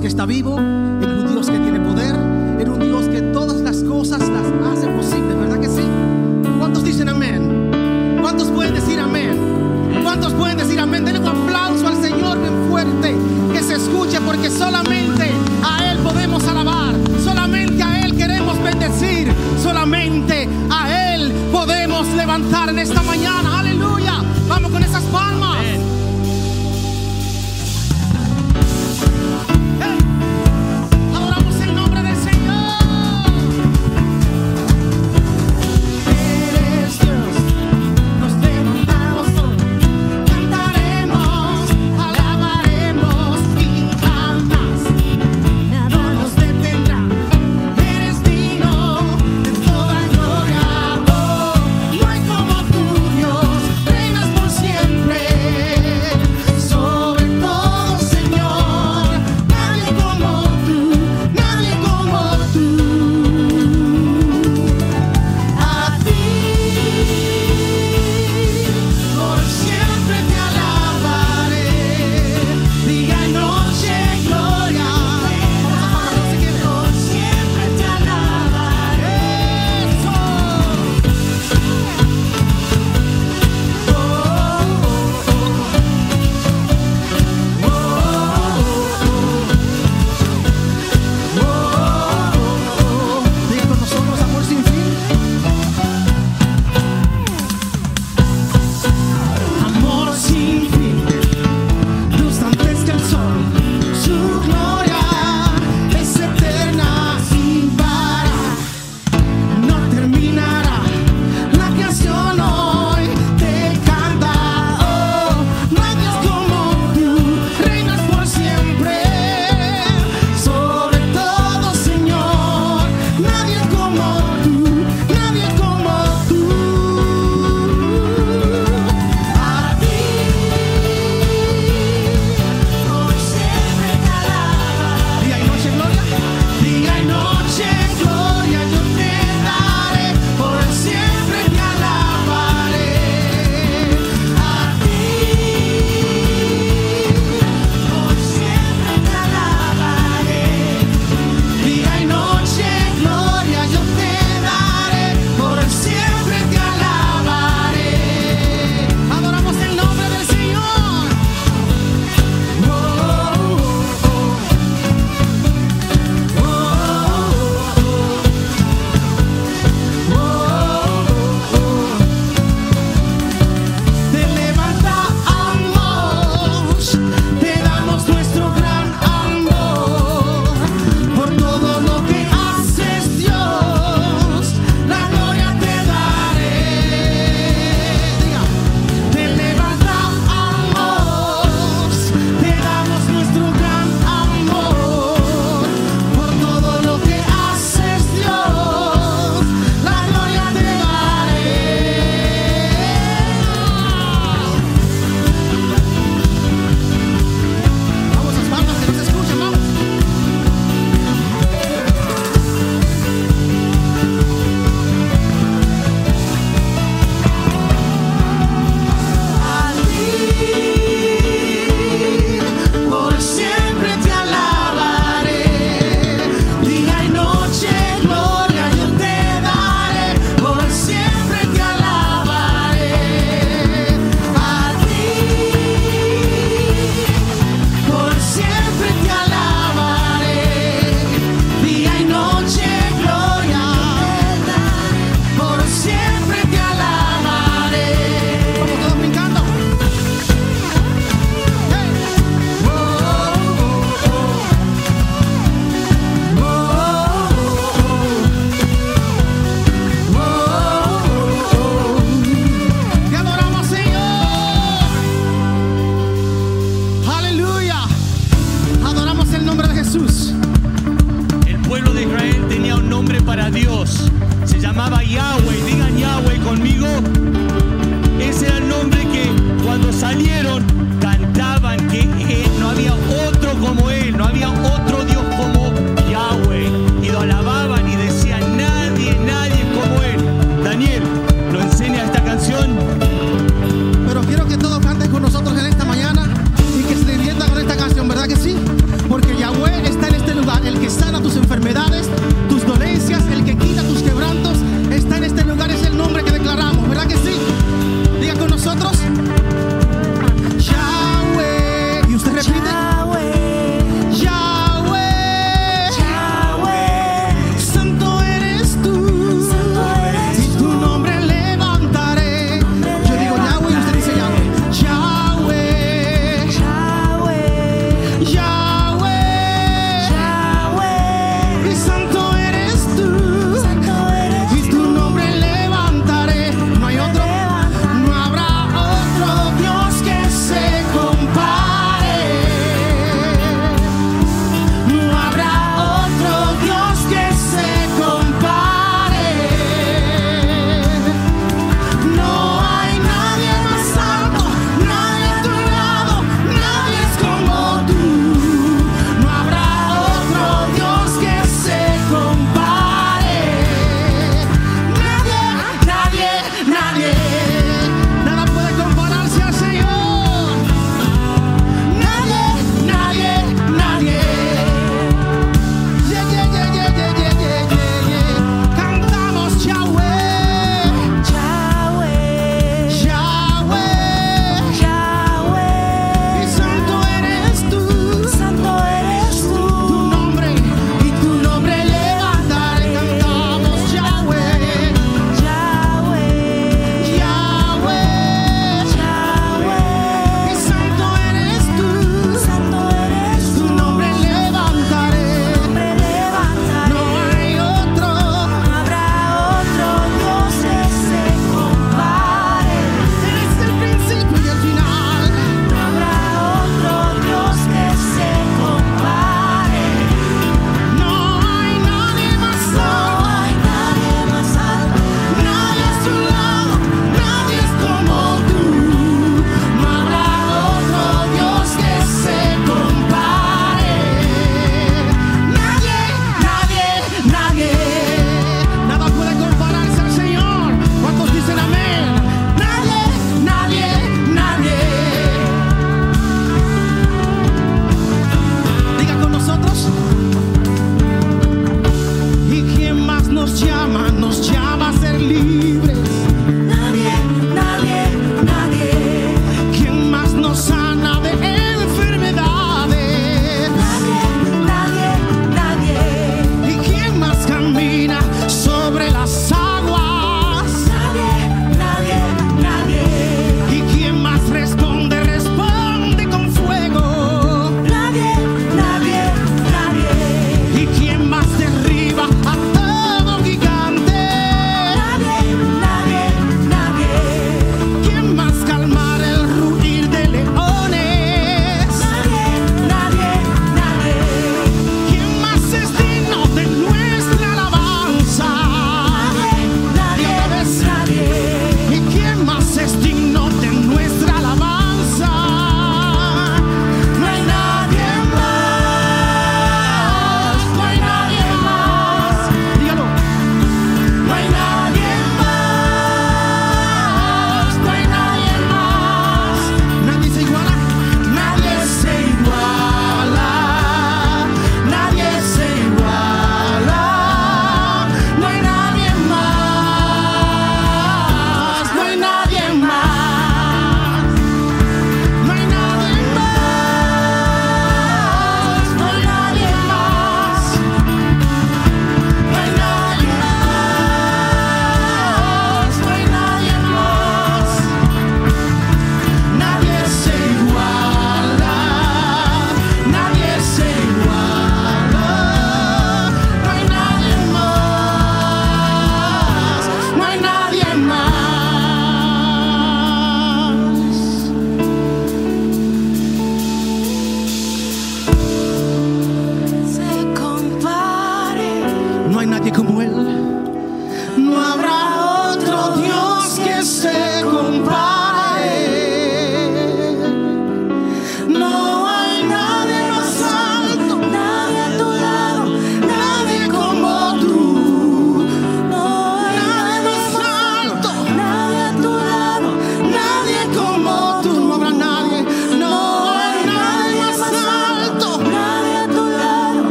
Que está vivo,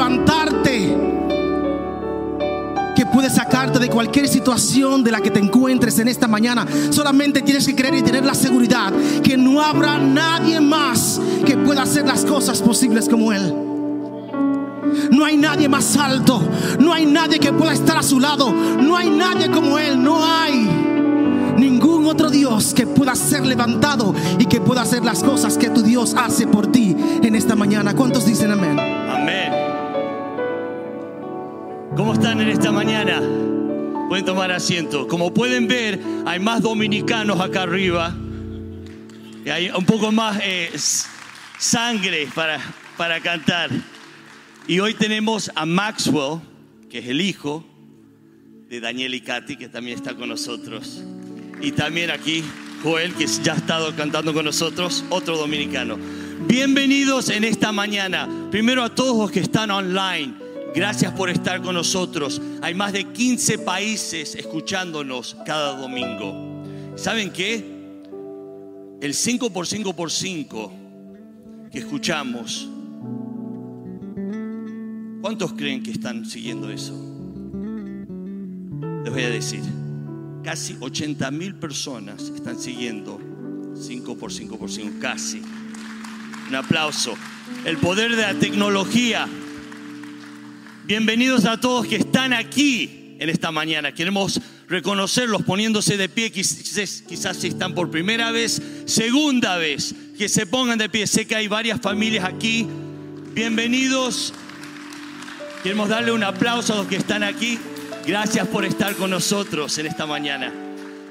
levantarte. Que puede sacarte de cualquier situación de la que te encuentres en esta mañana. Solamente tienes que creer y tener la seguridad que no habrá nadie más que pueda hacer las cosas posibles como Él. No hay nadie más alto. No hay nadie que pueda estar a su lado. No hay nadie como Él. No hay ningún otro Dios que pueda ser levantado y que pueda hacer las cosas que tu Dios hace por ti en esta mañana. ¿Cuántos dicen amén? Amén. ¿Cómo están en esta mañana? Pueden tomar asiento. Como pueden ver, hay más dominicanos acá arriba. Y hay un poco más eh, sangre para, para cantar. Y hoy tenemos a Maxwell, que es el hijo de Daniel y Katy, que también está con nosotros. Y también aquí Joel, que ya ha estado cantando con nosotros, otro dominicano. Bienvenidos en esta mañana. Primero a todos los que están online. Gracias por estar con nosotros. Hay más de 15 países escuchándonos cada domingo. ¿Saben qué? El 5 por 5 por 5 que escuchamos ¿Cuántos creen que están siguiendo eso? Les voy a decir, casi 80 mil personas están siguiendo 5 por 5 por 5, casi. Un aplauso. El poder de la tecnología. Bienvenidos a todos que están aquí en esta mañana. Queremos reconocerlos poniéndose de pie, quizás, quizás si están por primera vez, segunda vez, que se pongan de pie. Sé que hay varias familias aquí. Bienvenidos Queremos darle un aplauso a los que están aquí. Gracias por estar con nosotros en esta mañana.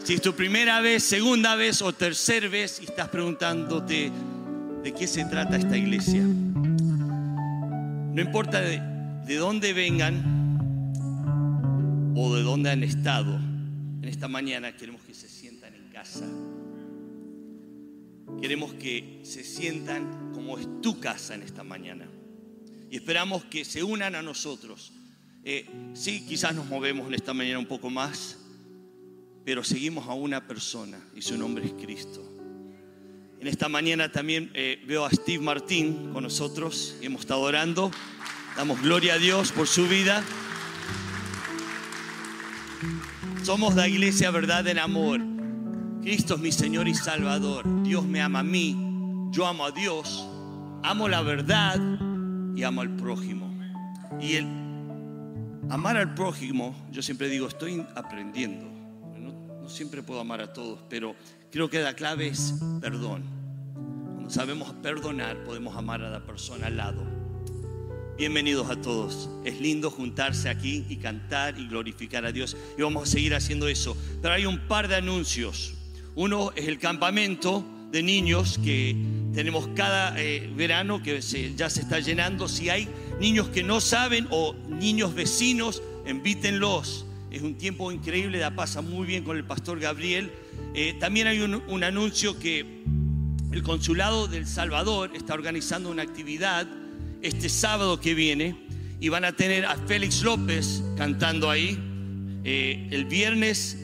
Si es tu primera vez, segunda vez o tercera vez y estás preguntándote de qué se trata esta iglesia, no importa de, de dónde vengan o de dónde han estado, en esta mañana queremos que se sientan en casa. Queremos que se sientan como es tu casa en esta mañana y esperamos que se unan a nosotros. Eh, sí, quizás nos movemos en esta mañana un poco más, pero seguimos a una persona y su nombre es Cristo. En esta mañana también eh, veo a Steve Martín con nosotros y hemos estado orando. Damos gloria a Dios por su vida. Somos la iglesia verdad en amor. Cristo es mi Señor y Salvador. Dios me ama a mí. Yo amo a Dios. Amo la verdad y amo al prójimo. Y el amar al prójimo, yo siempre digo, estoy aprendiendo. No, siempre puedo amar a todos, pero creo que la clave es perdón. Cuando sabemos perdonar, podemos amar a la persona al lado. Bienvenidos a todos. Es lindo juntarse aquí y cantar y glorificar a Dios. Y vamos a seguir haciendo eso. Pero hay un par de anuncios. Uno es el campamento de niños que tenemos cada eh, verano que ya se está llenando. Si hay niños que no saben o niños vecinos, invítenlos. Es un tiempo increíble, la pasa muy bien con el pastor Gabriel. Eh, también hay un, un anuncio que el Consulado del Salvador está organizando una actividad este sábado que viene y van a tener a Félix López cantando ahí eh, el viernes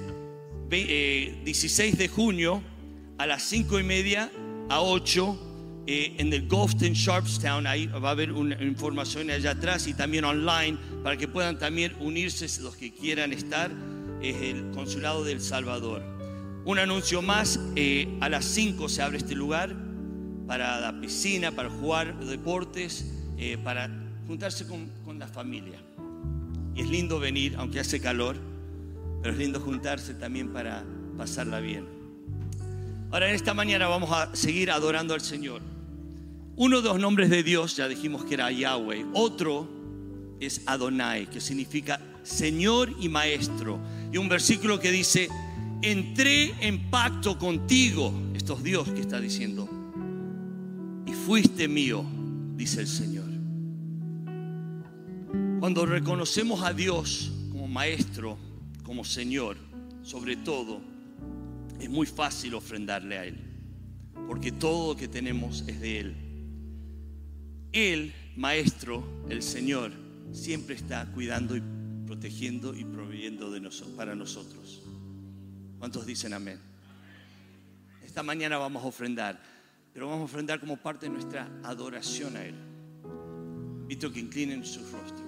16 de junio a las 5 y media a 8 eh, en el Gulfton Sharpstown. Ahí va a haber una información allá atrás y también online para que puedan también unirse los que quieran estar. Es el Consulado del Salvador. Un anuncio más, eh, a las 5 se abre este lugar para la piscina, para jugar deportes, eh, para juntarse con, con la familia. Y es lindo venir, aunque hace calor, pero es lindo juntarse también para pasarla bien. Ahora en esta mañana vamos a seguir adorando al Señor. Uno de los nombres de Dios, ya dijimos que era Yahweh. Otro es Adonai, que significa Señor y Maestro. Y un versículo que dice, entré en pacto contigo. Esto es Dios que está diciendo. Y fuiste mío, dice el Señor. Cuando reconocemos a Dios como Maestro, como Señor, sobre todo, es muy fácil ofrendarle a Él, porque todo lo que tenemos es de Él. Él, Maestro, el Señor, siempre está cuidando y protegiendo y proveyendo para nosotros. ¿Cuántos dicen amén? Esta mañana vamos a ofrendar, pero vamos a ofrendar como parte de nuestra adoración a Él. Invito que inclinen sus rostros.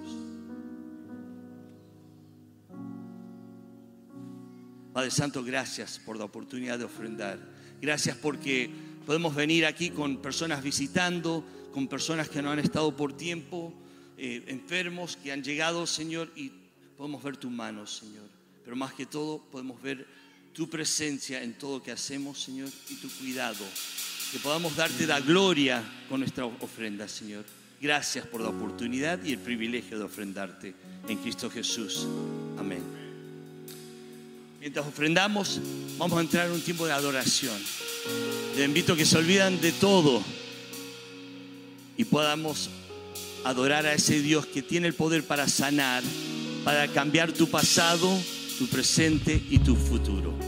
Padre Santo, gracias por la oportunidad de ofrendar. Gracias porque podemos venir aquí con personas visitando, con personas que no han estado por tiempo, eh, enfermos que han llegado, Señor, y podemos ver tu mano, Señor. Pero más que todo, podemos ver tu presencia en todo lo que hacemos, Señor, y tu cuidado. Que podamos darte la gloria con nuestra ofrenda, Señor. Gracias por la oportunidad y el privilegio de ofrendarte en Cristo Jesús. Amén. Mientras ofrendamos, vamos a entrar en un tiempo de adoración. Les invito a que se olvidan de todo y podamos adorar a ese Dios que tiene el poder para sanar, para cambiar tu pasado, tu presente y tu futuro.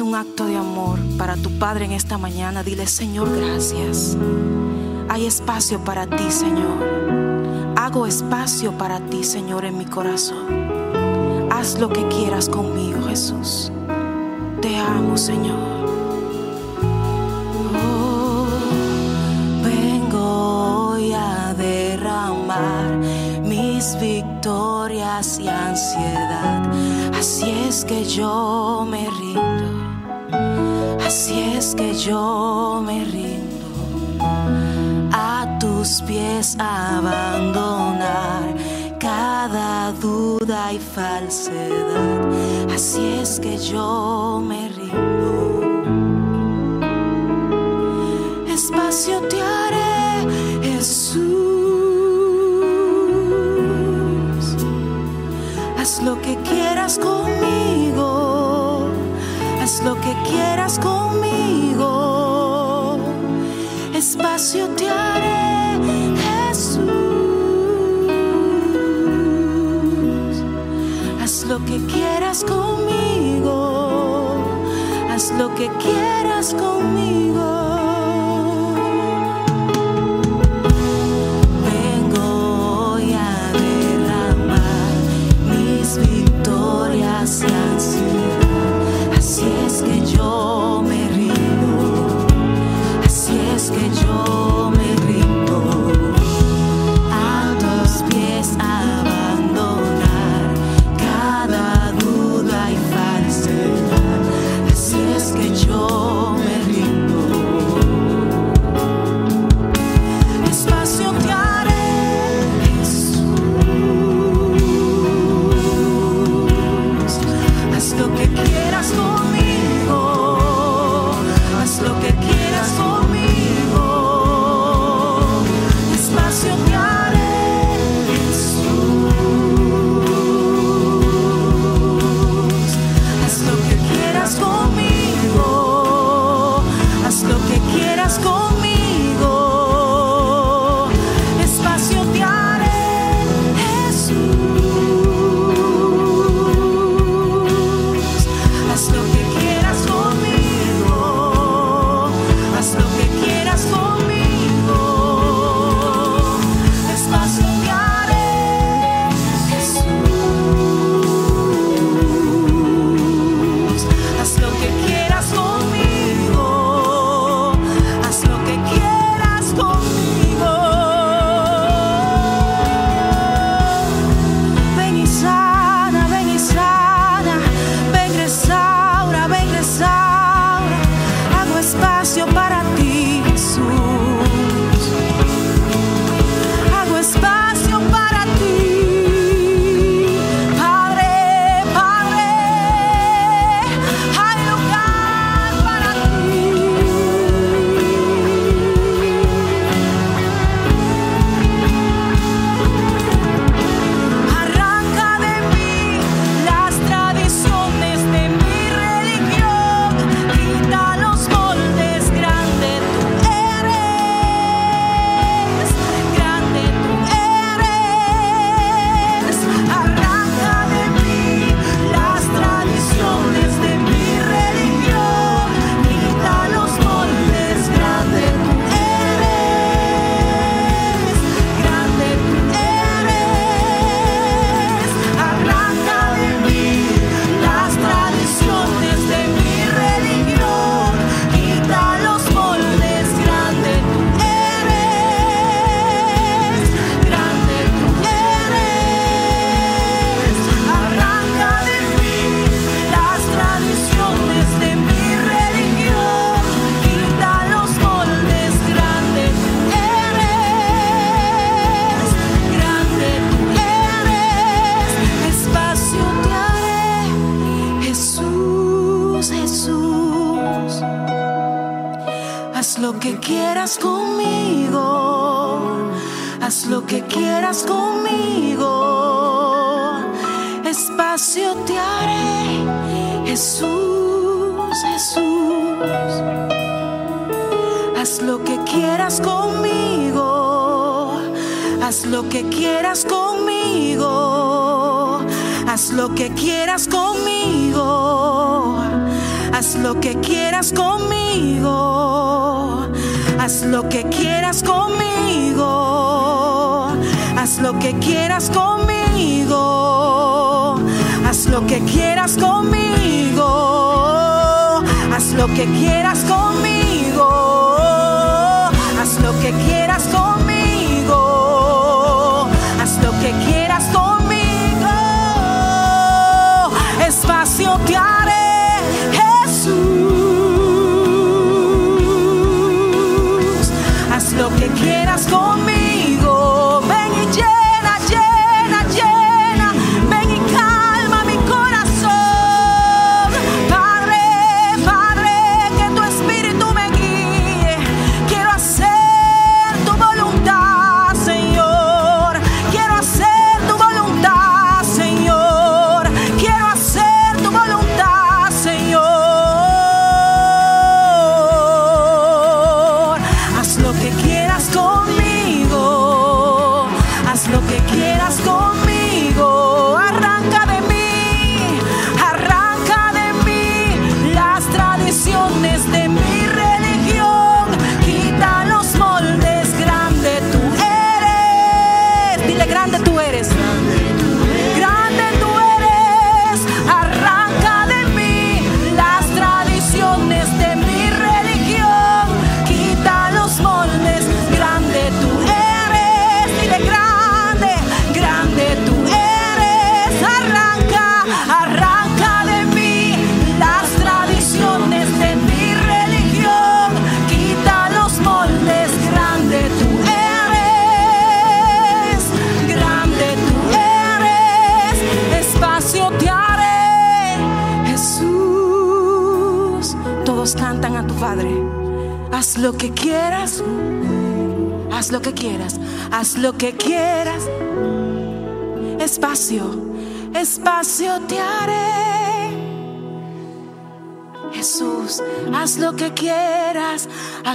Un acto de amor para tu Padre en esta mañana. Dile, Señor, gracias. Hay espacio para ti, Señor. Hago espacio para ti, Señor, en mi corazón. Haz lo que quieras conmigo, Jesús. Te amo, Señor. Oh, victorias y ansiedad. Así es que yo me rindo. Así es que yo me rindo a tus pies abandonar cada duda y falsedad. Así es que yo me rindo. Espacio te haré, Jesús. Haz lo que quieras conmigo haz lo que quieras conmigo, espacio te haré, Jesús. Haz lo que quieras conmigo, haz lo que quieras conmigo.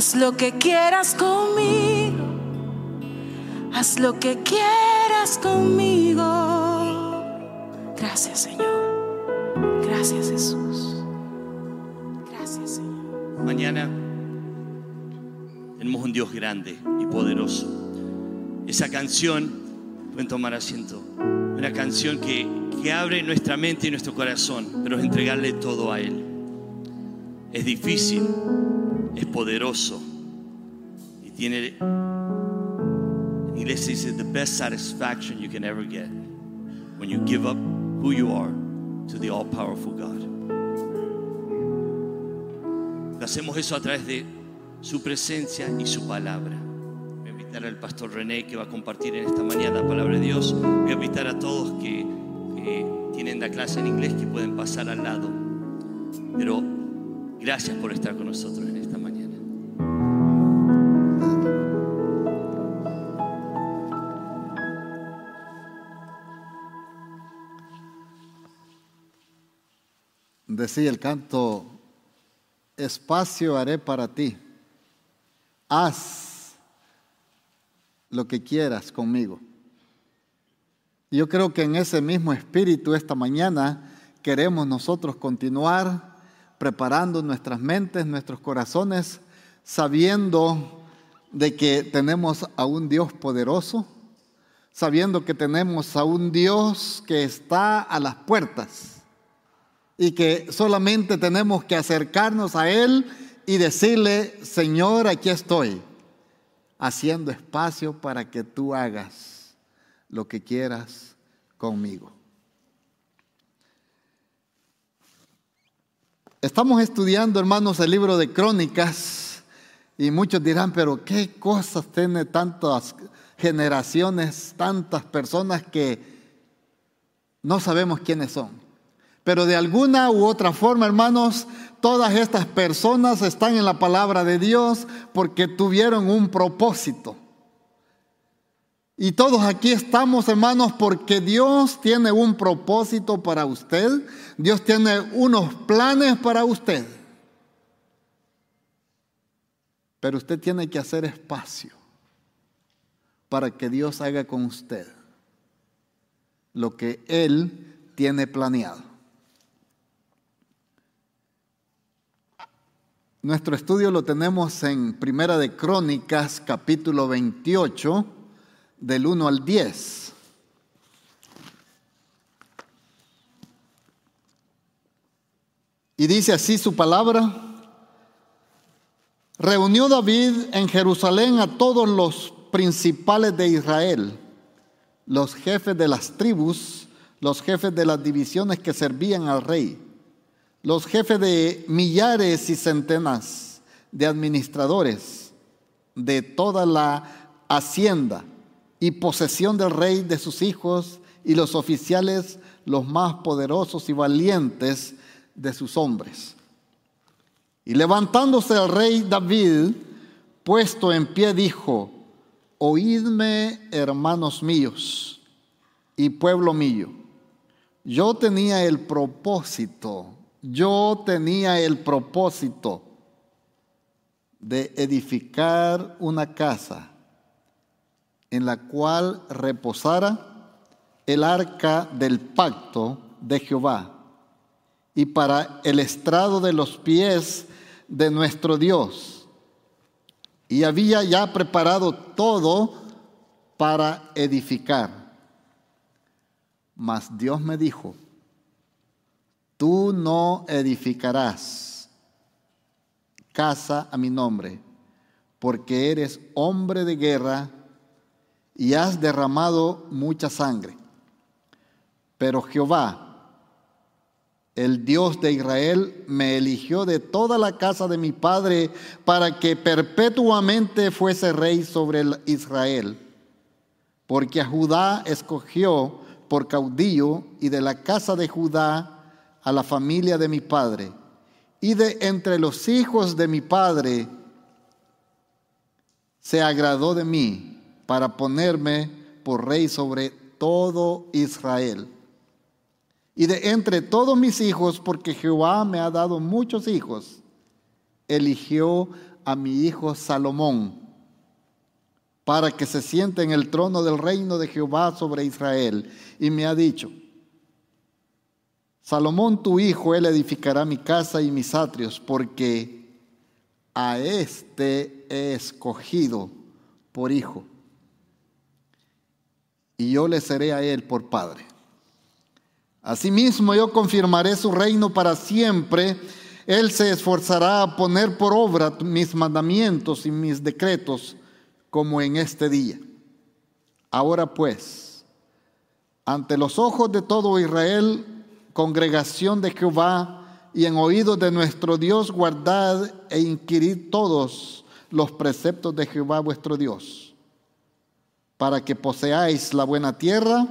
Haz lo que quieras conmigo. Haz lo que quieras conmigo. Gracias, Señor. Gracias, Jesús. Gracias, Señor. Mañana tenemos un Dios grande y poderoso. Esa canción, pueden tomar asiento, una canción que, que abre nuestra mente y nuestro corazón, pero es entregarle todo a Él. Es difícil, es poderoso y tiene, en inglés dice, the best satisfaction you can ever get when you give up who you are to the all-powerful God. Hacemos eso a través de su presencia y su palabra. Voy a invitar al pastor René que va a compartir en esta mañana la palabra de Dios. Voy a invitar a todos que, que tienen la clase en inglés que pueden pasar al lado. Pero gracias por estar con nosotros Decía el canto, espacio haré para ti, haz lo que quieras conmigo. Yo creo que en ese mismo espíritu esta mañana queremos nosotros continuar preparando nuestras mentes, nuestros corazones, sabiendo de que tenemos a un Dios poderoso, sabiendo que tenemos a un Dios que está a las puertas y que solamente tenemos que acercarnos a Él y decirle, Señor, aquí estoy, haciendo espacio para que tú hagas lo que quieras conmigo. Estamos estudiando, hermanos, el libro de Crónicas y muchos dirán, pero qué cosas tiene tantas generaciones, tantas personas que no sabemos quiénes son. Pero de alguna u otra forma, hermanos, todas estas personas están en la palabra de Dios porque tuvieron un propósito. Y todos aquí estamos, hermanos, porque Dios tiene un propósito para usted. Dios tiene unos planes para usted. Pero usted tiene que hacer espacio para que Dios haga con usted lo que Él tiene planeado. Nuestro estudio lo tenemos en Primera de Crónicas, capítulo 28, del 1 al 10. Y dice así su palabra. Reunió David en Jerusalén a todos los principales de Israel, los jefes de las tribus, los jefes de las divisiones que servían al rey, los jefes de millares y centenas de administradores de toda la hacienda y posesión del rey de sus hijos y los oficiales los más poderosos y valientes de sus hombres. Y levantándose el rey David, puesto en pie, dijo, Oídme, hermanos míos y pueblo mío, yo tenía el propósito, yo tenía el propósito de edificar una casa en la cual reposara el arca del pacto de Jehová y para el estrado de los pies de nuestro Dios. Y había ya preparado todo para edificar. Mas Dios me dijo, tú no edificarás casa a mi nombre, porque eres hombre de guerra y has derramado mucha sangre. Pero Jehová, el Dios de Israel me eligió de toda la casa de mi padre para que perpetuamente fuese rey sobre Israel. Porque a Judá escogió por caudillo y de la casa de Judá a la familia de mi padre. Y de entre los hijos de mi padre se agradó de mí para ponerme por rey sobre todo Israel y de entre todos mis hijos, porque Jehová me ha dado muchos hijos, eligió a mi hijo Salomón para que se siente en el trono del reino de Jehová sobre Israel. Y me ha dicho, Salomón tu hijo, él edificará mi casa y mis atrios, porque a éste he escogido por hijo, y yo le seré a él por padre. Asimismo yo confirmaré su reino para siempre. Él se esforzará a poner por obra mis mandamientos y mis decretos como en este día. Ahora pues, ante los ojos de todo Israel, congregación de Jehová, y en oídos de nuestro Dios, guardad e inquirid todos los preceptos de Jehová vuestro Dios, para que poseáis la buena tierra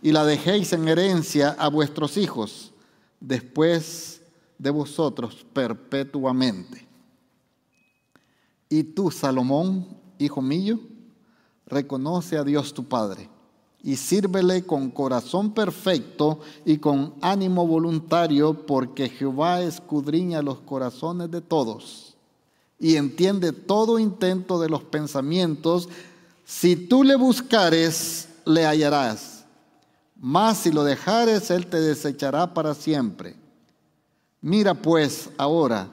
y la dejéis en herencia a vuestros hijos después de vosotros perpetuamente. Y tú, Salomón, hijo mío, reconoce a Dios tu Padre y sírvele con corazón perfecto y con ánimo voluntario, porque Jehová escudriña los corazones de todos y entiende todo intento de los pensamientos. Si tú le buscares, le hallarás mas si lo dejares, Él te desechará para siempre. Mira pues ahora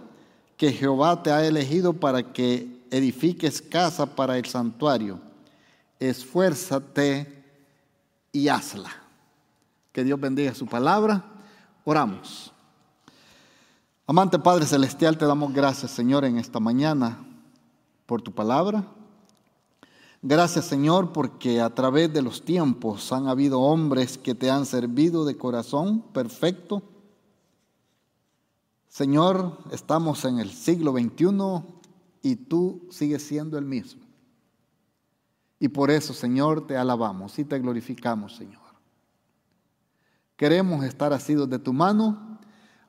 que Jehová te ha elegido para que edifiques casa para el santuario. Esfuérzate y hazla. Que Dios bendiga su palabra. Oramos. Amante Padre Celestial, te damos gracias, Señor, en esta mañana por tu palabra. Gracias Señor porque a través de los tiempos han habido hombres que te han servido de corazón perfecto. Señor, estamos en el siglo XXI y tú sigues siendo el mismo. Y por eso, Señor, te alabamos y te glorificamos, Señor. Queremos estar asidos de tu mano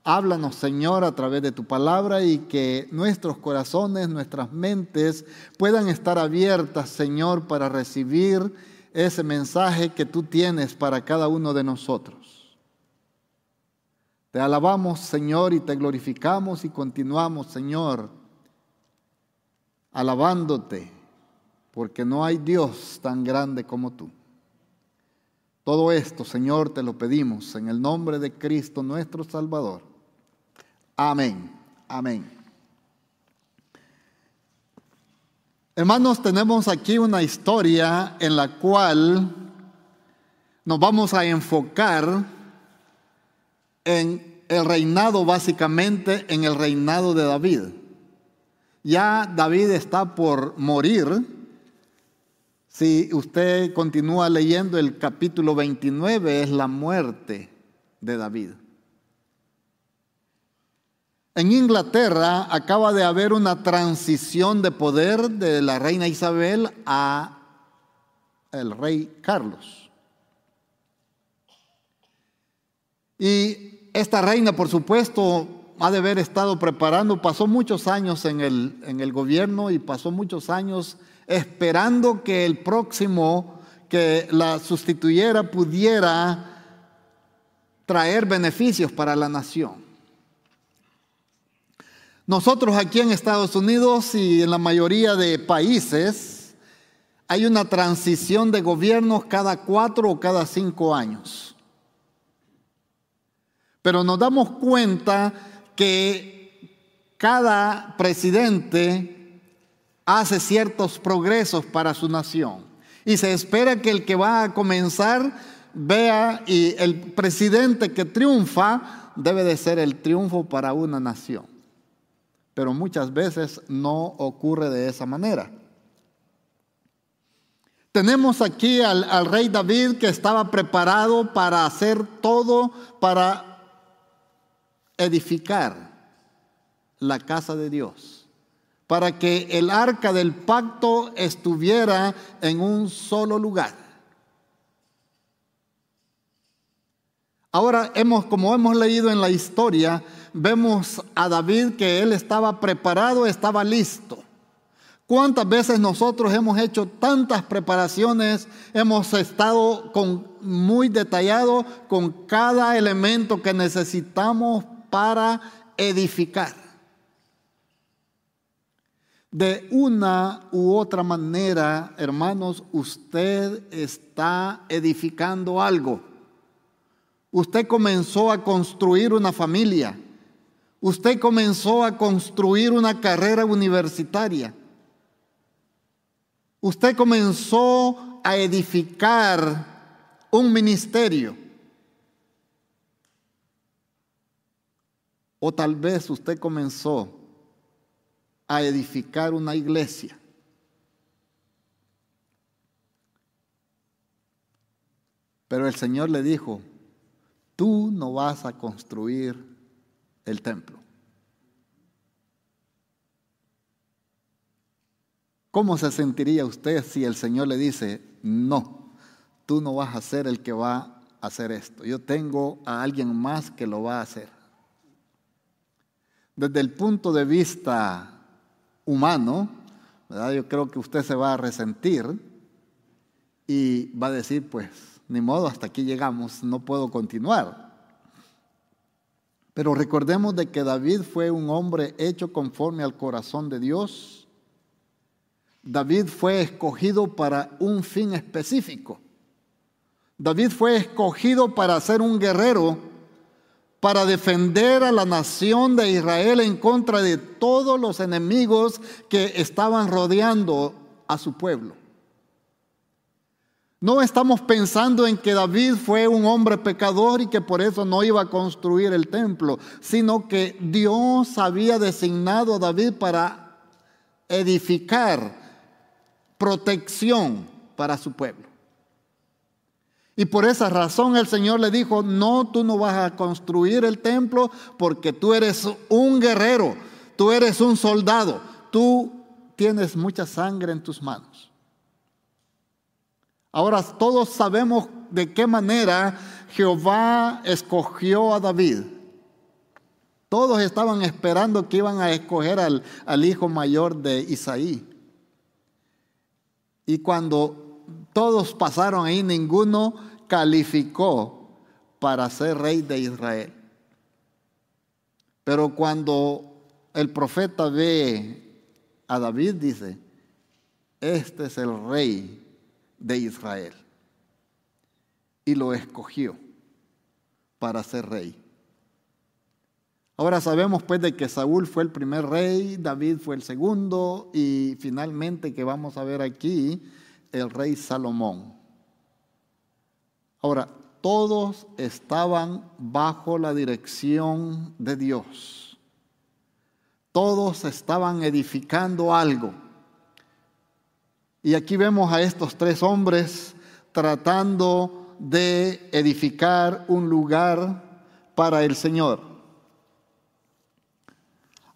Háblanos, Señor, a través de tu palabra y que nuestros corazones, nuestras mentes puedan estar abiertas, Señor, para recibir ese mensaje que tú tienes para cada uno de nosotros. Te alabamos, Señor, y te glorificamos y continuamos, Señor, alabándote, porque no hay Dios tan grande como tú. Todo esto, Señor, te lo pedimos en el nombre de Cristo nuestro Salvador. Amén. Amén. Hermanos, tenemos aquí una historia en la cual nos vamos a enfocar en el reinado, básicamente en el reinado de David. Ya David está por morir. Si usted continúa leyendo el capítulo 29, es la muerte de David. En Inglaterra acaba de haber una transición de poder de la reina Isabel a el rey Carlos. Y esta reina, por supuesto, ha de haber estado preparando, pasó muchos años en el, en el gobierno y pasó muchos años esperando que el próximo que la sustituyera pudiera traer beneficios para la nación. Nosotros aquí en Estados Unidos y en la mayoría de países hay una transición de gobiernos cada cuatro o cada cinco años. Pero nos damos cuenta que cada presidente hace ciertos progresos para su nación. Y se espera que el que va a comenzar vea y el presidente que triunfa debe de ser el triunfo para una nación pero muchas veces no ocurre de esa manera. Tenemos aquí al, rey David que estaba preparado para hacer todo para edificar la casa de Dios, para que el arca del pacto estuviera en un solo lugar. Ahora hemos, como hemos leído en la historia, vemos a David que él estaba preparado, estaba listo. ¿Cuántas veces nosotros hemos hecho tantas preparaciones, hemos estado con, muy detallado con cada elemento que necesitamos para edificar? De una u otra manera, hermanos, usted está edificando algo. Usted comenzó a construir una familia. Usted comenzó a construir una carrera universitaria. Usted comenzó a edificar un ministerio. O tal vez usted comenzó a edificar una iglesia. Pero el Señor le dijo, tú no vas a construir el templo. ¿Cómo se sentiría usted si el Señor le dice, no, tú no vas a ser el que va a hacer esto? Yo tengo a alguien más que lo va a hacer. Desde el punto de vista humano, yo creo que usted se va a resentir y va a decir, pues, ni modo, hasta aquí llegamos, no puedo continuar. Pero recordemos de que David fue un hombre hecho conforme al corazón de Dios. David fue escogido para un fin específico. David fue escogido para ser un guerrero, para defender a la nación de Israel en contra de todos los enemigos que estaban rodeando a su pueblo. No estamos pensando en que David fue un hombre pecador y que por eso no iba a construir el templo, sino que Dios había designado a David para edificar protección para su pueblo. Y por esa razón el Señor le dijo, no, tú no vas a construir el templo porque tú eres un guerrero, tú eres un soldado, tú tienes mucha sangre en tus manos. Ahora todos sabemos de qué manera Jehová escogió a David. Todos estaban esperando que iban a escoger al, hijo mayor de Isaí. Y cuando todos pasaron ahí, ninguno calificó para ser rey de Israel. Pero cuando el profeta ve a David, dice, este es el rey de Israel. Y lo escogió para ser rey. Ahora sabemos pues de que Saúl fue el primer rey, David fue el segundo y finalmente que vamos a ver aquí el rey Salomón. Ahora, todos estaban bajo la dirección de Dios. Todos estaban edificando algo. Y aquí vemos a estos tres hombres tratando de edificar un lugar para el Señor.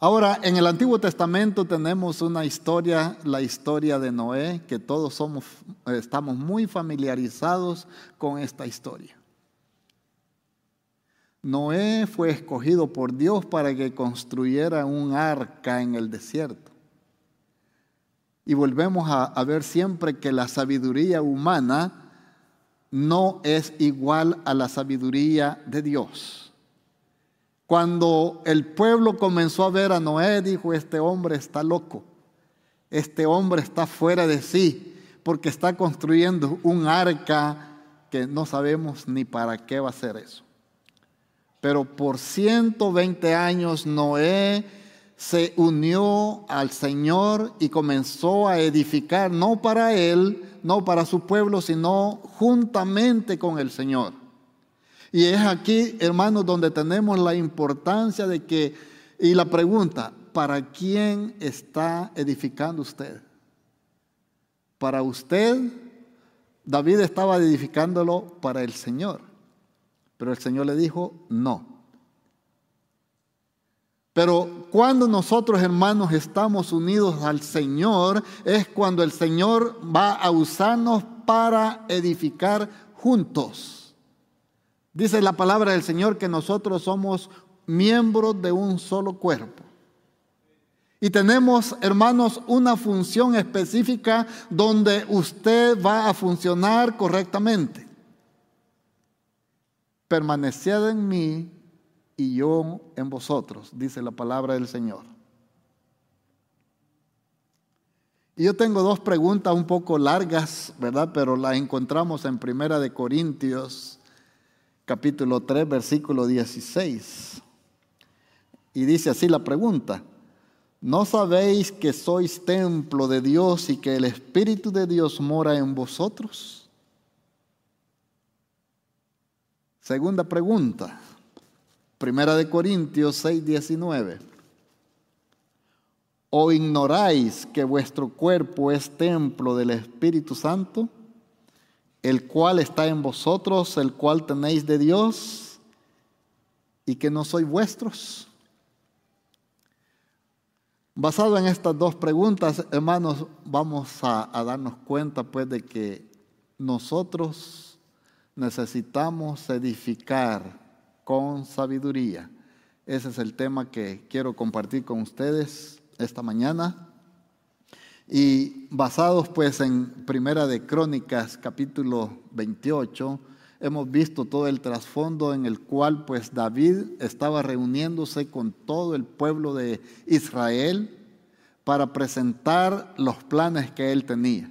Ahora, en el Antiguo Testamento tenemos una historia, la historia de Noé, que todos somos, estamos muy familiarizados con esta historia. Noé fue escogido por Dios para que construyera un arca en el desierto. Y volvemos a, a, ver siempre que la sabiduría humana no es igual a la sabiduría de Dios. Cuando el pueblo comenzó a ver a Noé, dijo, este hombre está loco, este hombre está fuera de sí, porque está construyendo un arca que no sabemos ni para qué va a ser eso. Pero por 120 años Noé se unió al Señor y comenzó a edificar, no para él, no para su pueblo, sino juntamente con el Señor. Y es aquí, hermanos, donde tenemos la importancia de que, y la pregunta, ¿para quién está edificando usted? Para usted, David estaba edificándolo para el Señor, pero el Señor le dijo, no. Pero cuando nosotros, hermanos, estamos unidos al Señor, es cuando el Señor va a usarnos para edificar juntos. Dice la palabra del Señor que nosotros somos miembros de un solo cuerpo. Y tenemos, hermanos, una función específica donde usted va a funcionar correctamente. Permaneced en mí y yo en vosotros, dice la palabra del Señor. Y yo tengo dos preguntas un poco largas, ¿verdad? Pero las encontramos en Primera de Corintios capítulo 3, versículo 16. Y dice así la pregunta, ¿no sabéis que sois templo de Dios y que el Espíritu de Dios mora en vosotros? Segunda pregunta, Primera de Corintios 6, 19. ¿O ignoráis que vuestro cuerpo es templo del Espíritu Santo? El cual está en vosotros, el cual tenéis de Dios, y que no sois vuestros? Basado en estas dos preguntas, hermanos, vamos a, a, darnos cuenta pues de que nosotros necesitamos edificar con sabiduría. Ese es el tema que quiero compartir con ustedes esta mañana. Y basados pues en Primera de Crónicas capítulo 28, hemos visto todo el trasfondo en el cual pues David estaba reuniéndose con todo el pueblo de Israel para presentar los planes que él tenía.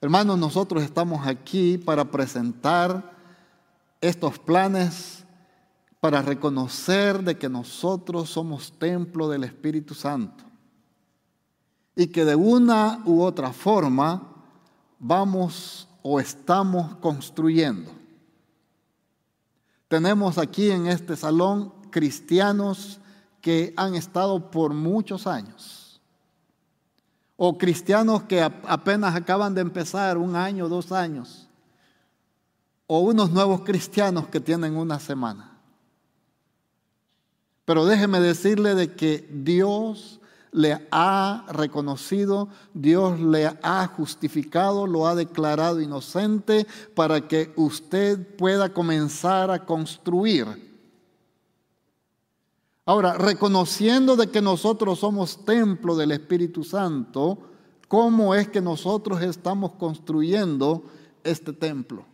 Hermanos, nosotros estamos aquí para presentar estos planes, para reconocer de que nosotros somos templo del Espíritu Santo y que de una u otra forma vamos o estamos construyendo. Tenemos aquí en este salón cristianos que han estado por muchos años. O cristianos que apenas acaban de empezar un año, dos años. O unos nuevos cristianos que tienen una semana. Pero déjeme decirle de que Dios le ha reconocido, Dios le ha justificado, lo ha declarado inocente para que usted pueda comenzar a construir. Ahora, reconociendo de que nosotros somos templo del Espíritu Santo, ¿cómo es que nosotros estamos construyendo este templo?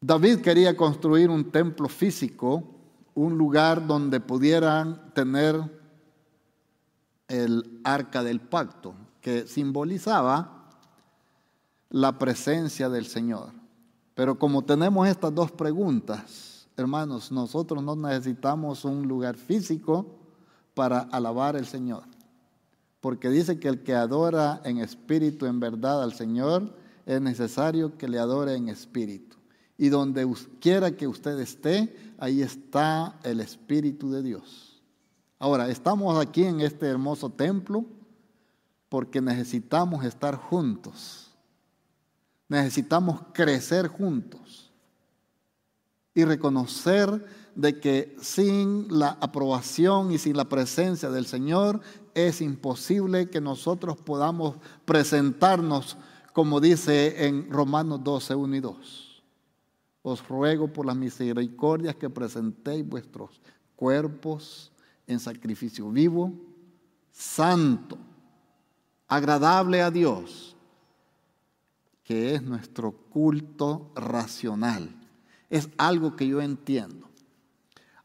David quería construir un templo físico un lugar donde pudieran tener el arca del pacto, que simbolizaba la presencia del Señor. Pero como tenemos estas dos preguntas, hermanos, nosotros no necesitamos un lugar físico para alabar al Señor. Porque dice que el que adora en espíritu, en verdad al Señor, es necesario que le adore en espíritu. Y donde quiera que usted esté, ahí está el Espíritu de Dios. Ahora, estamos aquí en este hermoso templo porque necesitamos estar juntos. Necesitamos crecer juntos y reconocer de que sin la aprobación y sin la presencia del Señor es imposible que nosotros podamos presentarnos como dice en Romanos 12, 1 y 2. Os ruego por las misericordias que presentéis vuestros cuerpos en sacrificio vivo, santo, agradable a Dios, que es nuestro culto racional. Es algo que yo entiendo.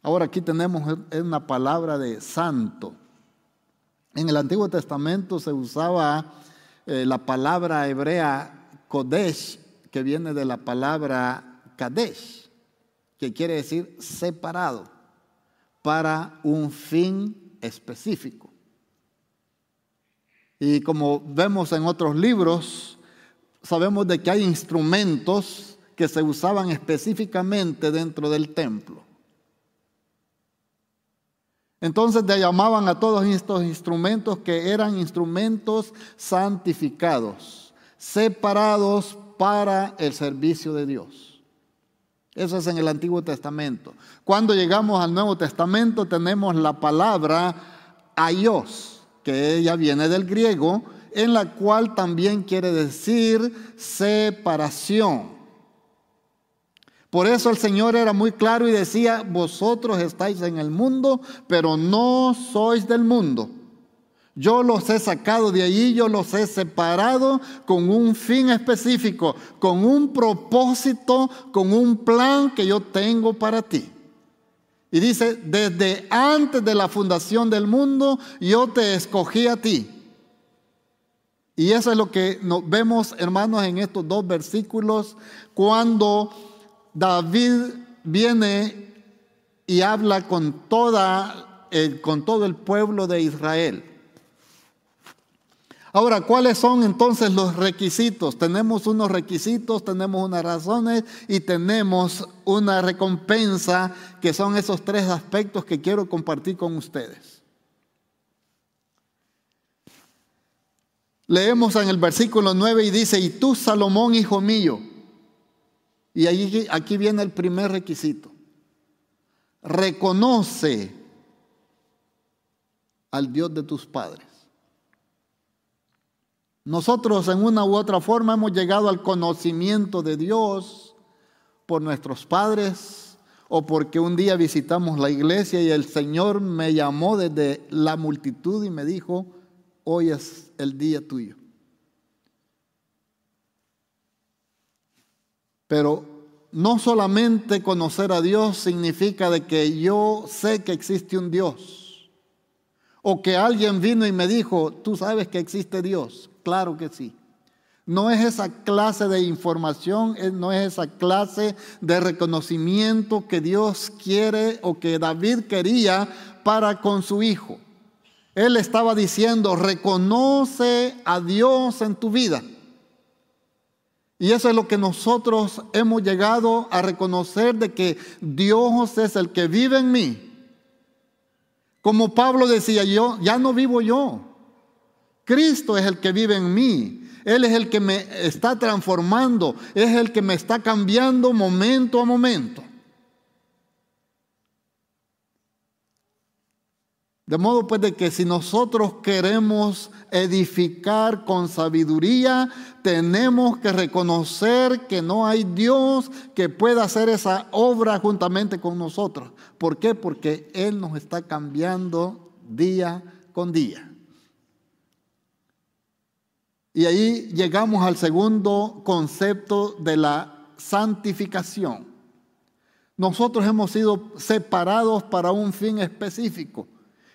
Ahora aquí tenemos una palabra de santo. En el Antiguo Testamento se usaba eh, la palabra hebrea Kodesh, que viene de la palabra Kadesh, que quiere decir separado para un fin específico. Y como vemos en otros libros, sabemos de que hay instrumentos que se usaban específicamente dentro del templo. Entonces le llamaban a todos estos instrumentos que eran instrumentos santificados, separados para el servicio de Dios. Eso es en el Antiguo Testamento. Cuando llegamos al Nuevo Testamento tenemos la palabra ayos, que ella viene del griego, en la cual también quiere decir separación. Por eso el Señor era muy claro y decía, vosotros estáis en el mundo, pero no sois del mundo. Yo los he sacado de allí, yo los he separado con un fin específico, con un propósito, con un plan que yo tengo para ti. Y dice, desde antes de la fundación del mundo, yo te escogí a ti. Y eso es lo que nos vemos, hermanos, en estos dos versículos, cuando David viene y habla con, toda, con todo el pueblo de Israel. Ahora, ¿cuáles son entonces los requisitos? Tenemos unos requisitos, tenemos unas razones y tenemos una recompensa, que son esos tres aspectos que quiero compartir con ustedes. Leemos en el versículo 9 y dice, y tú, Salomón, hijo mío, y aquí viene el primer requisito. Reconoce al Dios de tus padres. Nosotros en una u otra forma hemos llegado al conocimiento de Dios por nuestros padres o porque un día visitamos la iglesia y el Señor me llamó desde la multitud y me dijo, hoy es el día tuyo. Pero no solamente conocer a Dios significa de que yo sé que existe un Dios. O que alguien vino y me dijo, tú sabes que existe Dios. Claro que sí. No es esa clase de información, no es esa clase de reconocimiento que Dios quiere o que David quería para con su hijo. Él estaba diciendo, reconoce a Dios en tu vida. Y eso es lo que nosotros hemos llegado a reconocer de que Dios es el que vive en mí. Como Pablo decía yo, ya no vivo yo. Cristo es el que vive en mí. Él es el que me está transformando, es el que me está cambiando momento a momento. De modo pues de que si nosotros queremos edificar con sabiduría, tenemos que reconocer que no hay Dios que pueda hacer esa obra juntamente con nosotros. ¿Por qué? Porque Él nos está cambiando día con día. Y ahí llegamos al segundo concepto de la santificación. Nosotros hemos sido separados para un fin específico.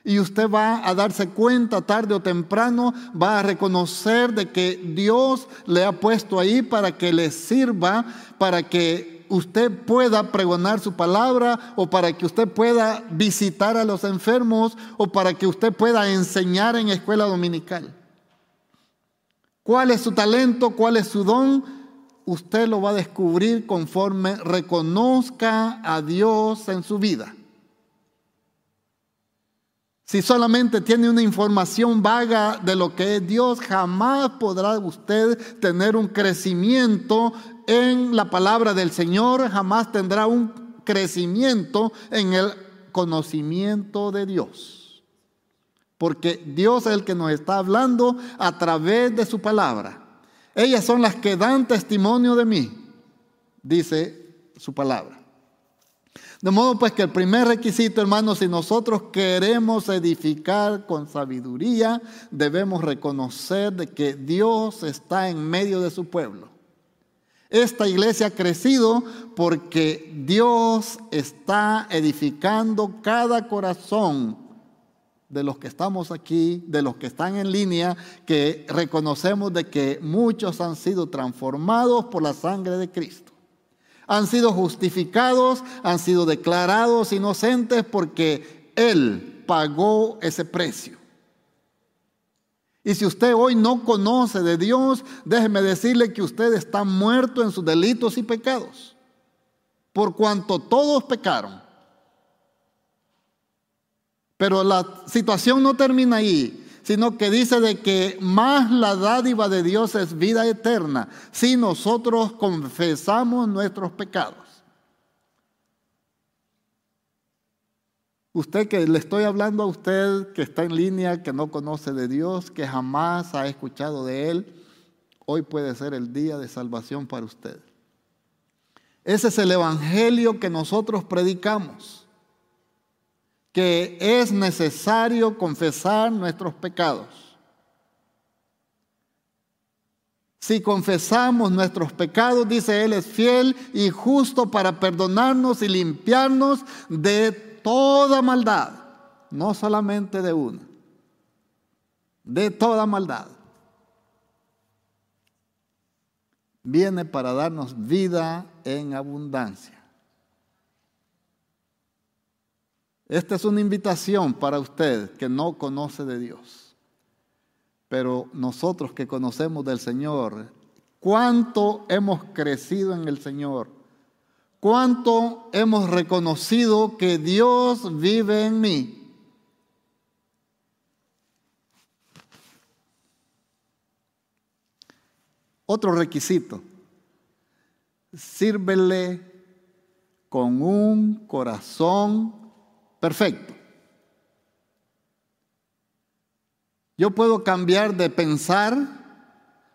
Y usted va a darse cuenta tarde o temprano, va a reconocer de que Dios le ha puesto ahí para que le sirva, para que usted pueda pregonar su palabra o para que usted pueda visitar a los enfermos o para que usted pueda enseñar en escuela dominical. ¿Cuál es su talento? ¿Cuál es su don? Usted lo va a descubrir conforme reconozca a Dios en su vida. Si solamente tiene una información vaga de lo que es Dios, jamás podrá usted tener un crecimiento en la palabra del Señor, jamás tendrá un crecimiento en el conocimiento de Dios. Porque Dios es el que nos está hablando a través de su palabra. Ellas son las que dan testimonio de mí, dice su palabra. De modo pues que el primer requisito, hermanos, si nosotros queremos edificar con sabiduría, debemos reconocer de que Dios está en medio de su pueblo. Esta iglesia ha crecido porque Dios está edificando cada corazón de los que estamos aquí, de los que están en línea, que reconocemos de que muchos han sido transformados por la sangre de Cristo han sido justificados, han sido declarados inocentes porque Él pagó ese precio. Y si usted hoy no conoce de Dios, déjeme decirle que usted está muerto en sus delitos y pecados, por cuanto todos pecaron. Pero la situación no termina ahí sino que dice de que más la dádiva de Dios es vida eterna si nosotros confesamos nuestros pecados. Usted que le estoy hablando a usted que está en línea, que no conoce de Dios, que jamás ha escuchado de Él, hoy puede ser el día de salvación para usted. Ese es el Evangelio que nosotros predicamos que es necesario confesar nuestros pecados. Si confesamos nuestros pecados, dice Él, es fiel y justo para perdonarnos y limpiarnos de toda maldad, no solamente de una, de toda maldad. Viene para darnos vida en abundancia. Esta es una invitación para usted que no conoce de Dios. Pero nosotros que conocemos del Señor, cuánto hemos crecido en el Señor, cuánto hemos reconocido que Dios vive en mí. Otro requisito, sírvele con un corazón perfecto. Yo puedo cambiar de pensar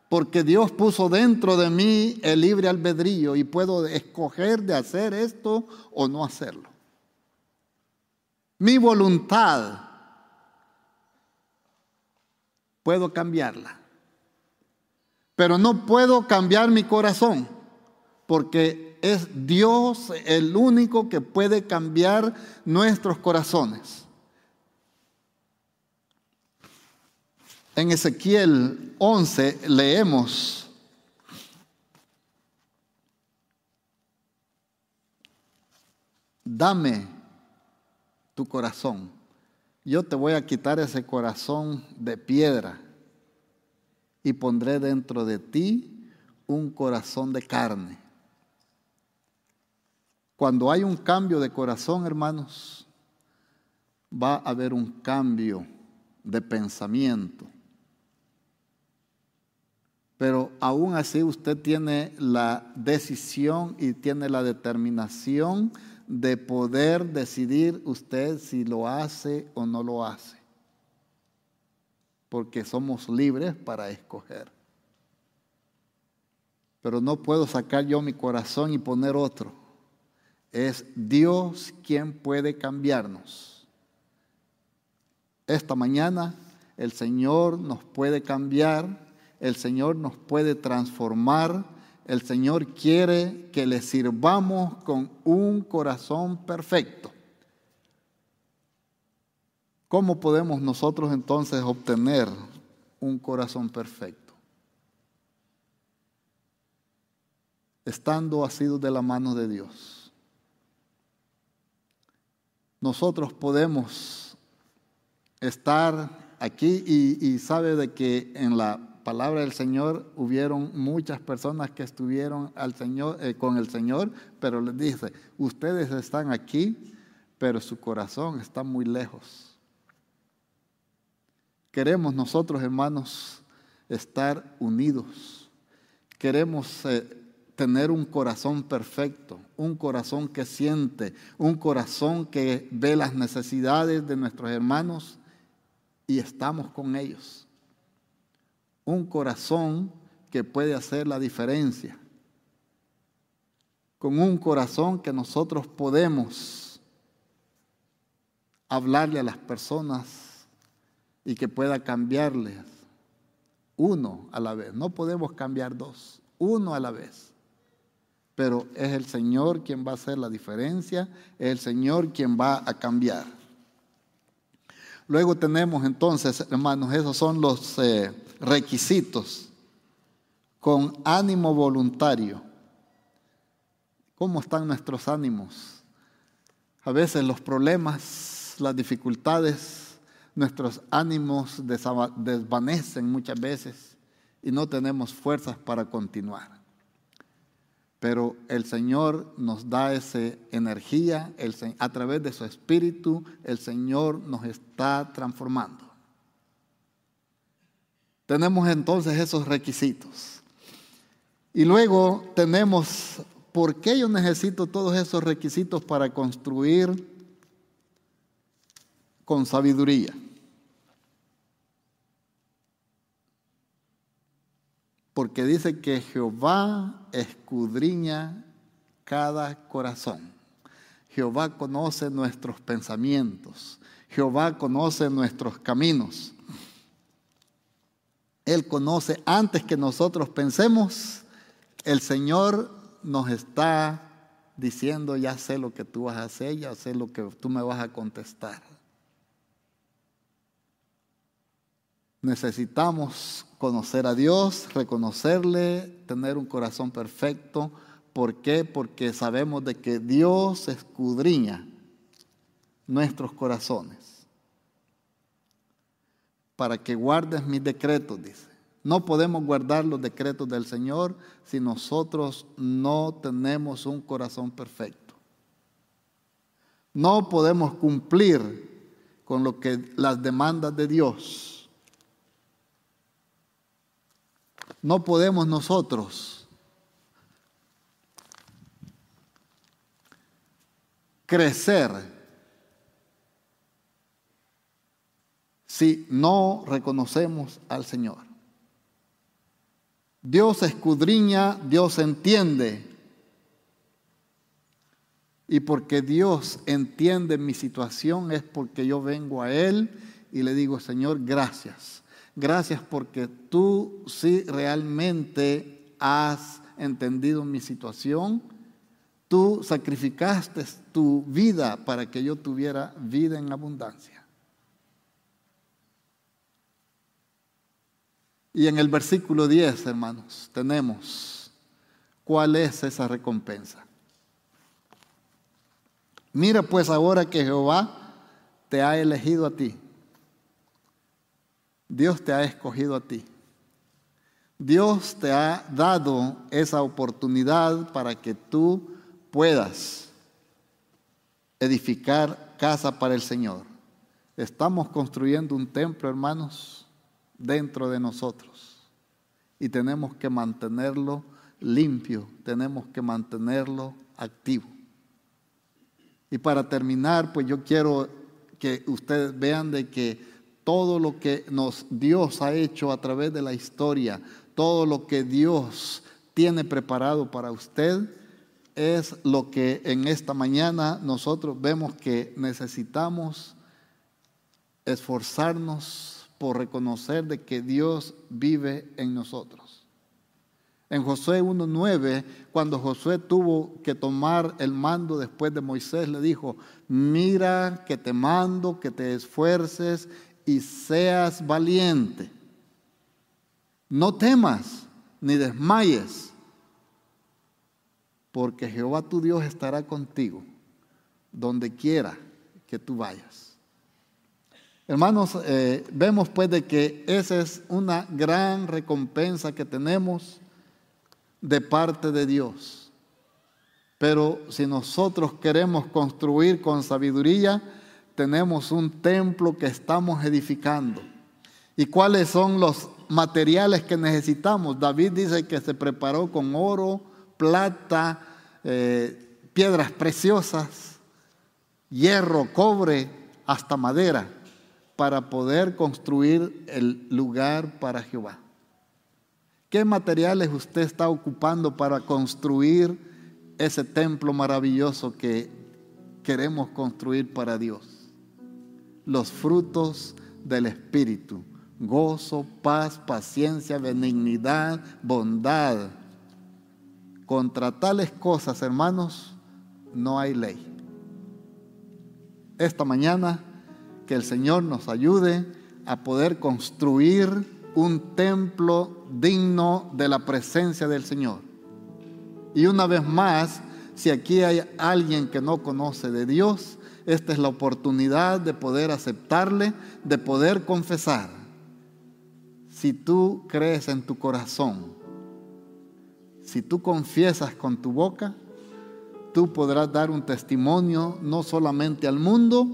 porque Dios puso dentro de mí el libre albedrío y puedo escoger de hacer esto o no hacerlo. Mi voluntad puedo cambiarla, pero no puedo cambiar mi corazón porque es Dios el único que puede cambiar nuestros corazones. En Ezequiel 11 leemos, dame tu corazón, yo te voy a quitar ese corazón de piedra y pondré dentro de ti un corazón de carne cuando hay un cambio de corazón, hermanos, va a haber un cambio de pensamiento. Pero aún así usted tiene la decisión y tiene la determinación de poder decidir usted si lo hace o no lo hace. Porque somos libres para escoger. Pero no puedo sacar yo mi corazón y poner otro. Es Dios quien puede cambiarnos. Esta mañana el Señor nos puede cambiar, el Señor nos puede transformar, el Señor quiere que le sirvamos con un corazón perfecto. ¿Cómo podemos nosotros entonces obtener un corazón perfecto? Estando asidos de la mano de Dios. Nosotros podemos estar aquí y, sabe de que en la palabra del Señor hubieron muchas personas que estuvieron al Señor, eh, con el Señor, pero les dice, ustedes están aquí, pero su corazón está muy lejos. Queremos nosotros, hermanos, estar unidos. Queremos eh, tener un corazón perfecto, un corazón que siente, un corazón que ve las necesidades de nuestros hermanos y estamos con ellos un corazón que puede hacer la diferencia. Con un corazón que nosotros podemos hablarle a las personas y que pueda cambiarles uno a la vez. No podemos cambiar dos, uno a la vez. Pero es el Señor quien va a hacer la diferencia, es el Señor quien va a cambiar. Luego tenemos entonces, hermanos, esos son los... Eh, requisitos con ánimo voluntario. ¿Cómo están nuestros ánimos? A veces los problemas, las dificultades, nuestros ánimos desvanecen muchas veces y no tenemos fuerzas para continuar. Pero el Señor nos da esa energía, a través de su Espíritu, el Señor nos está transformando. Tenemos entonces esos requisitos. Y luego tenemos, ¿por qué yo necesito todos esos requisitos para construir con sabiduría? Porque dice que Jehová escudriña cada corazón. Jehová conoce nuestros pensamientos. Jehová conoce nuestros caminos. Él conoce antes que nosotros pensemos. El Señor nos está diciendo, ya sé lo que tú vas a hacer, ya sé lo que tú me vas a contestar. Necesitamos conocer a Dios, reconocerle, tener un corazón perfecto. ¿Por qué? Porque sabemos de que Dios escudriña nuestros corazones para que guardes mis decretos, dice. No podemos guardar los decretos del Señor si nosotros no tenemos un corazón perfecto. No podemos cumplir con lo que las demandas de Dios. No podemos nosotros crecer si no reconocemos al Señor. Dios escudriña, Dios entiende. Y porque Dios entiende mi situación es porque yo vengo a Él y le digo, Señor, gracias. Gracias porque tú sí realmente has entendido mi situación. Tú sacrificaste tu vida para que yo tuviera vida en abundancia. Y en el versículo 10, hermanos, tenemos cuál es esa recompensa. Mira pues ahora que Jehová te ha elegido a ti. Dios te ha escogido a ti. Dios te ha dado esa oportunidad para que tú puedas edificar casa para el Señor. Estamos construyendo un templo, hermanos, dentro de nosotros. Y tenemos que mantenerlo limpio, tenemos que mantenerlo activo. Y para terminar, pues yo quiero que ustedes vean de que todo lo que Dios ha hecho a través de la historia, todo lo que Dios tiene preparado para usted, es lo que en esta mañana nosotros vemos que necesitamos esforzarnos por reconocer de que Dios vive en nosotros. En Josué 1.9, cuando Josué tuvo que tomar el mando después de Moisés, le dijo, mira que te mando, que te esfuerces y seas valiente. No temas ni desmayes, porque Jehová tu Dios estará contigo donde quiera que tú vayas. Hermanos, eh, vemos pues de que esa es una gran recompensa que tenemos de parte de Dios. Pero si nosotros queremos construir con sabiduría, tenemos un templo que estamos edificando. ¿Y cuáles son los materiales que necesitamos? David dice que se preparó con oro, plata, eh, piedras preciosas, hierro, cobre, hasta madera, para poder construir el lugar para Jehová. ¿Qué materiales usted está ocupando para construir ese templo maravilloso que queremos construir para Dios? Los frutos del Espíritu, gozo, paz, paciencia, benignidad, bondad. Contra tales cosas, hermanos, no hay ley. Esta mañana, que el Señor nos ayude a poder construir un templo digno de la presencia del Señor. Y una vez más, si aquí hay alguien que no conoce de Dios, esta es la oportunidad de poder aceptarle, de poder confesar. Si tú crees en tu corazón, si tú confiesas con tu boca, tú podrás dar un testimonio no solamente al mundo,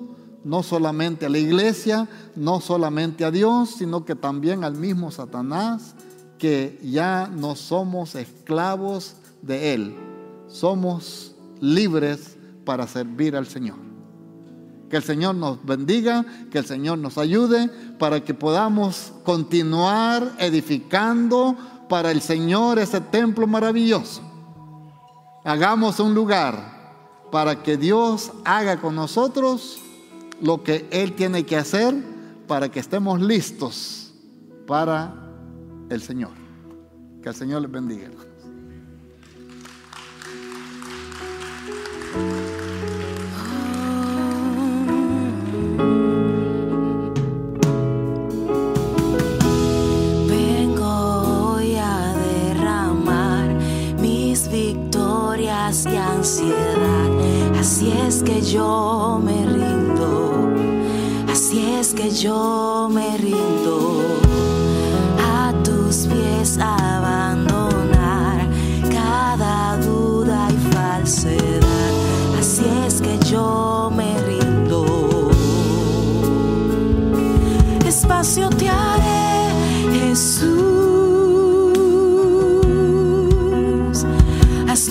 no solamente a la iglesia, no solamente a Dios, sino que también al mismo Satanás, que ya no somos esclavos de Él, somos libres para servir al Señor. Que el Señor nos bendiga, que el Señor nos ayude para que podamos continuar edificando para el Señor ese templo maravilloso. Hagamos un lugar para que Dios haga con nosotros lo que Él tiene que hacer para que estemos listos para el Señor. Que el Señor les bendiga. Así es que yo me rindo. Así es que yo me rindo. A tus pies a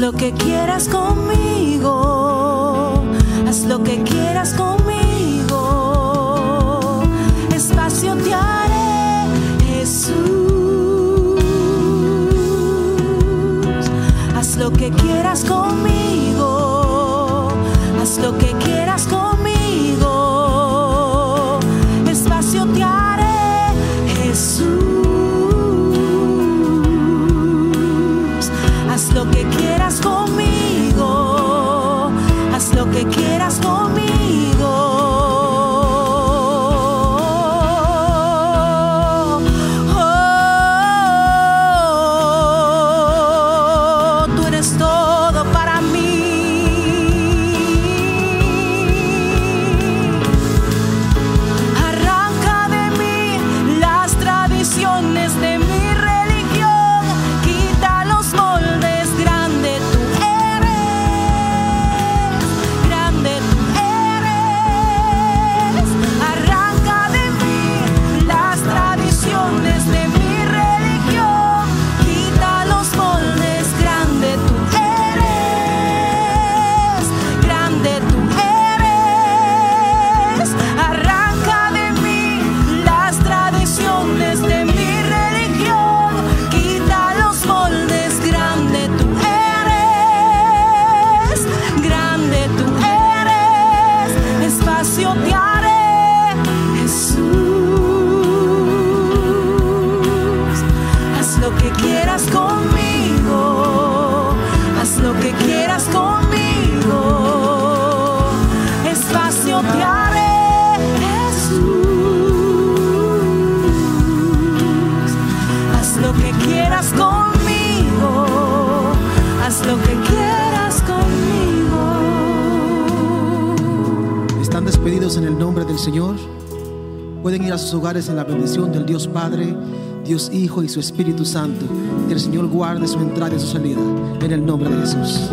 lo que quieras conmigo. Haz lo que quieras conmigo. Espacio te haré, Jesús. Haz lo que quieras conmigo. Padre, Dios Hijo y su Espíritu Santo. Que el Señor guarde su entrada y su salida. En el nombre de Jesús.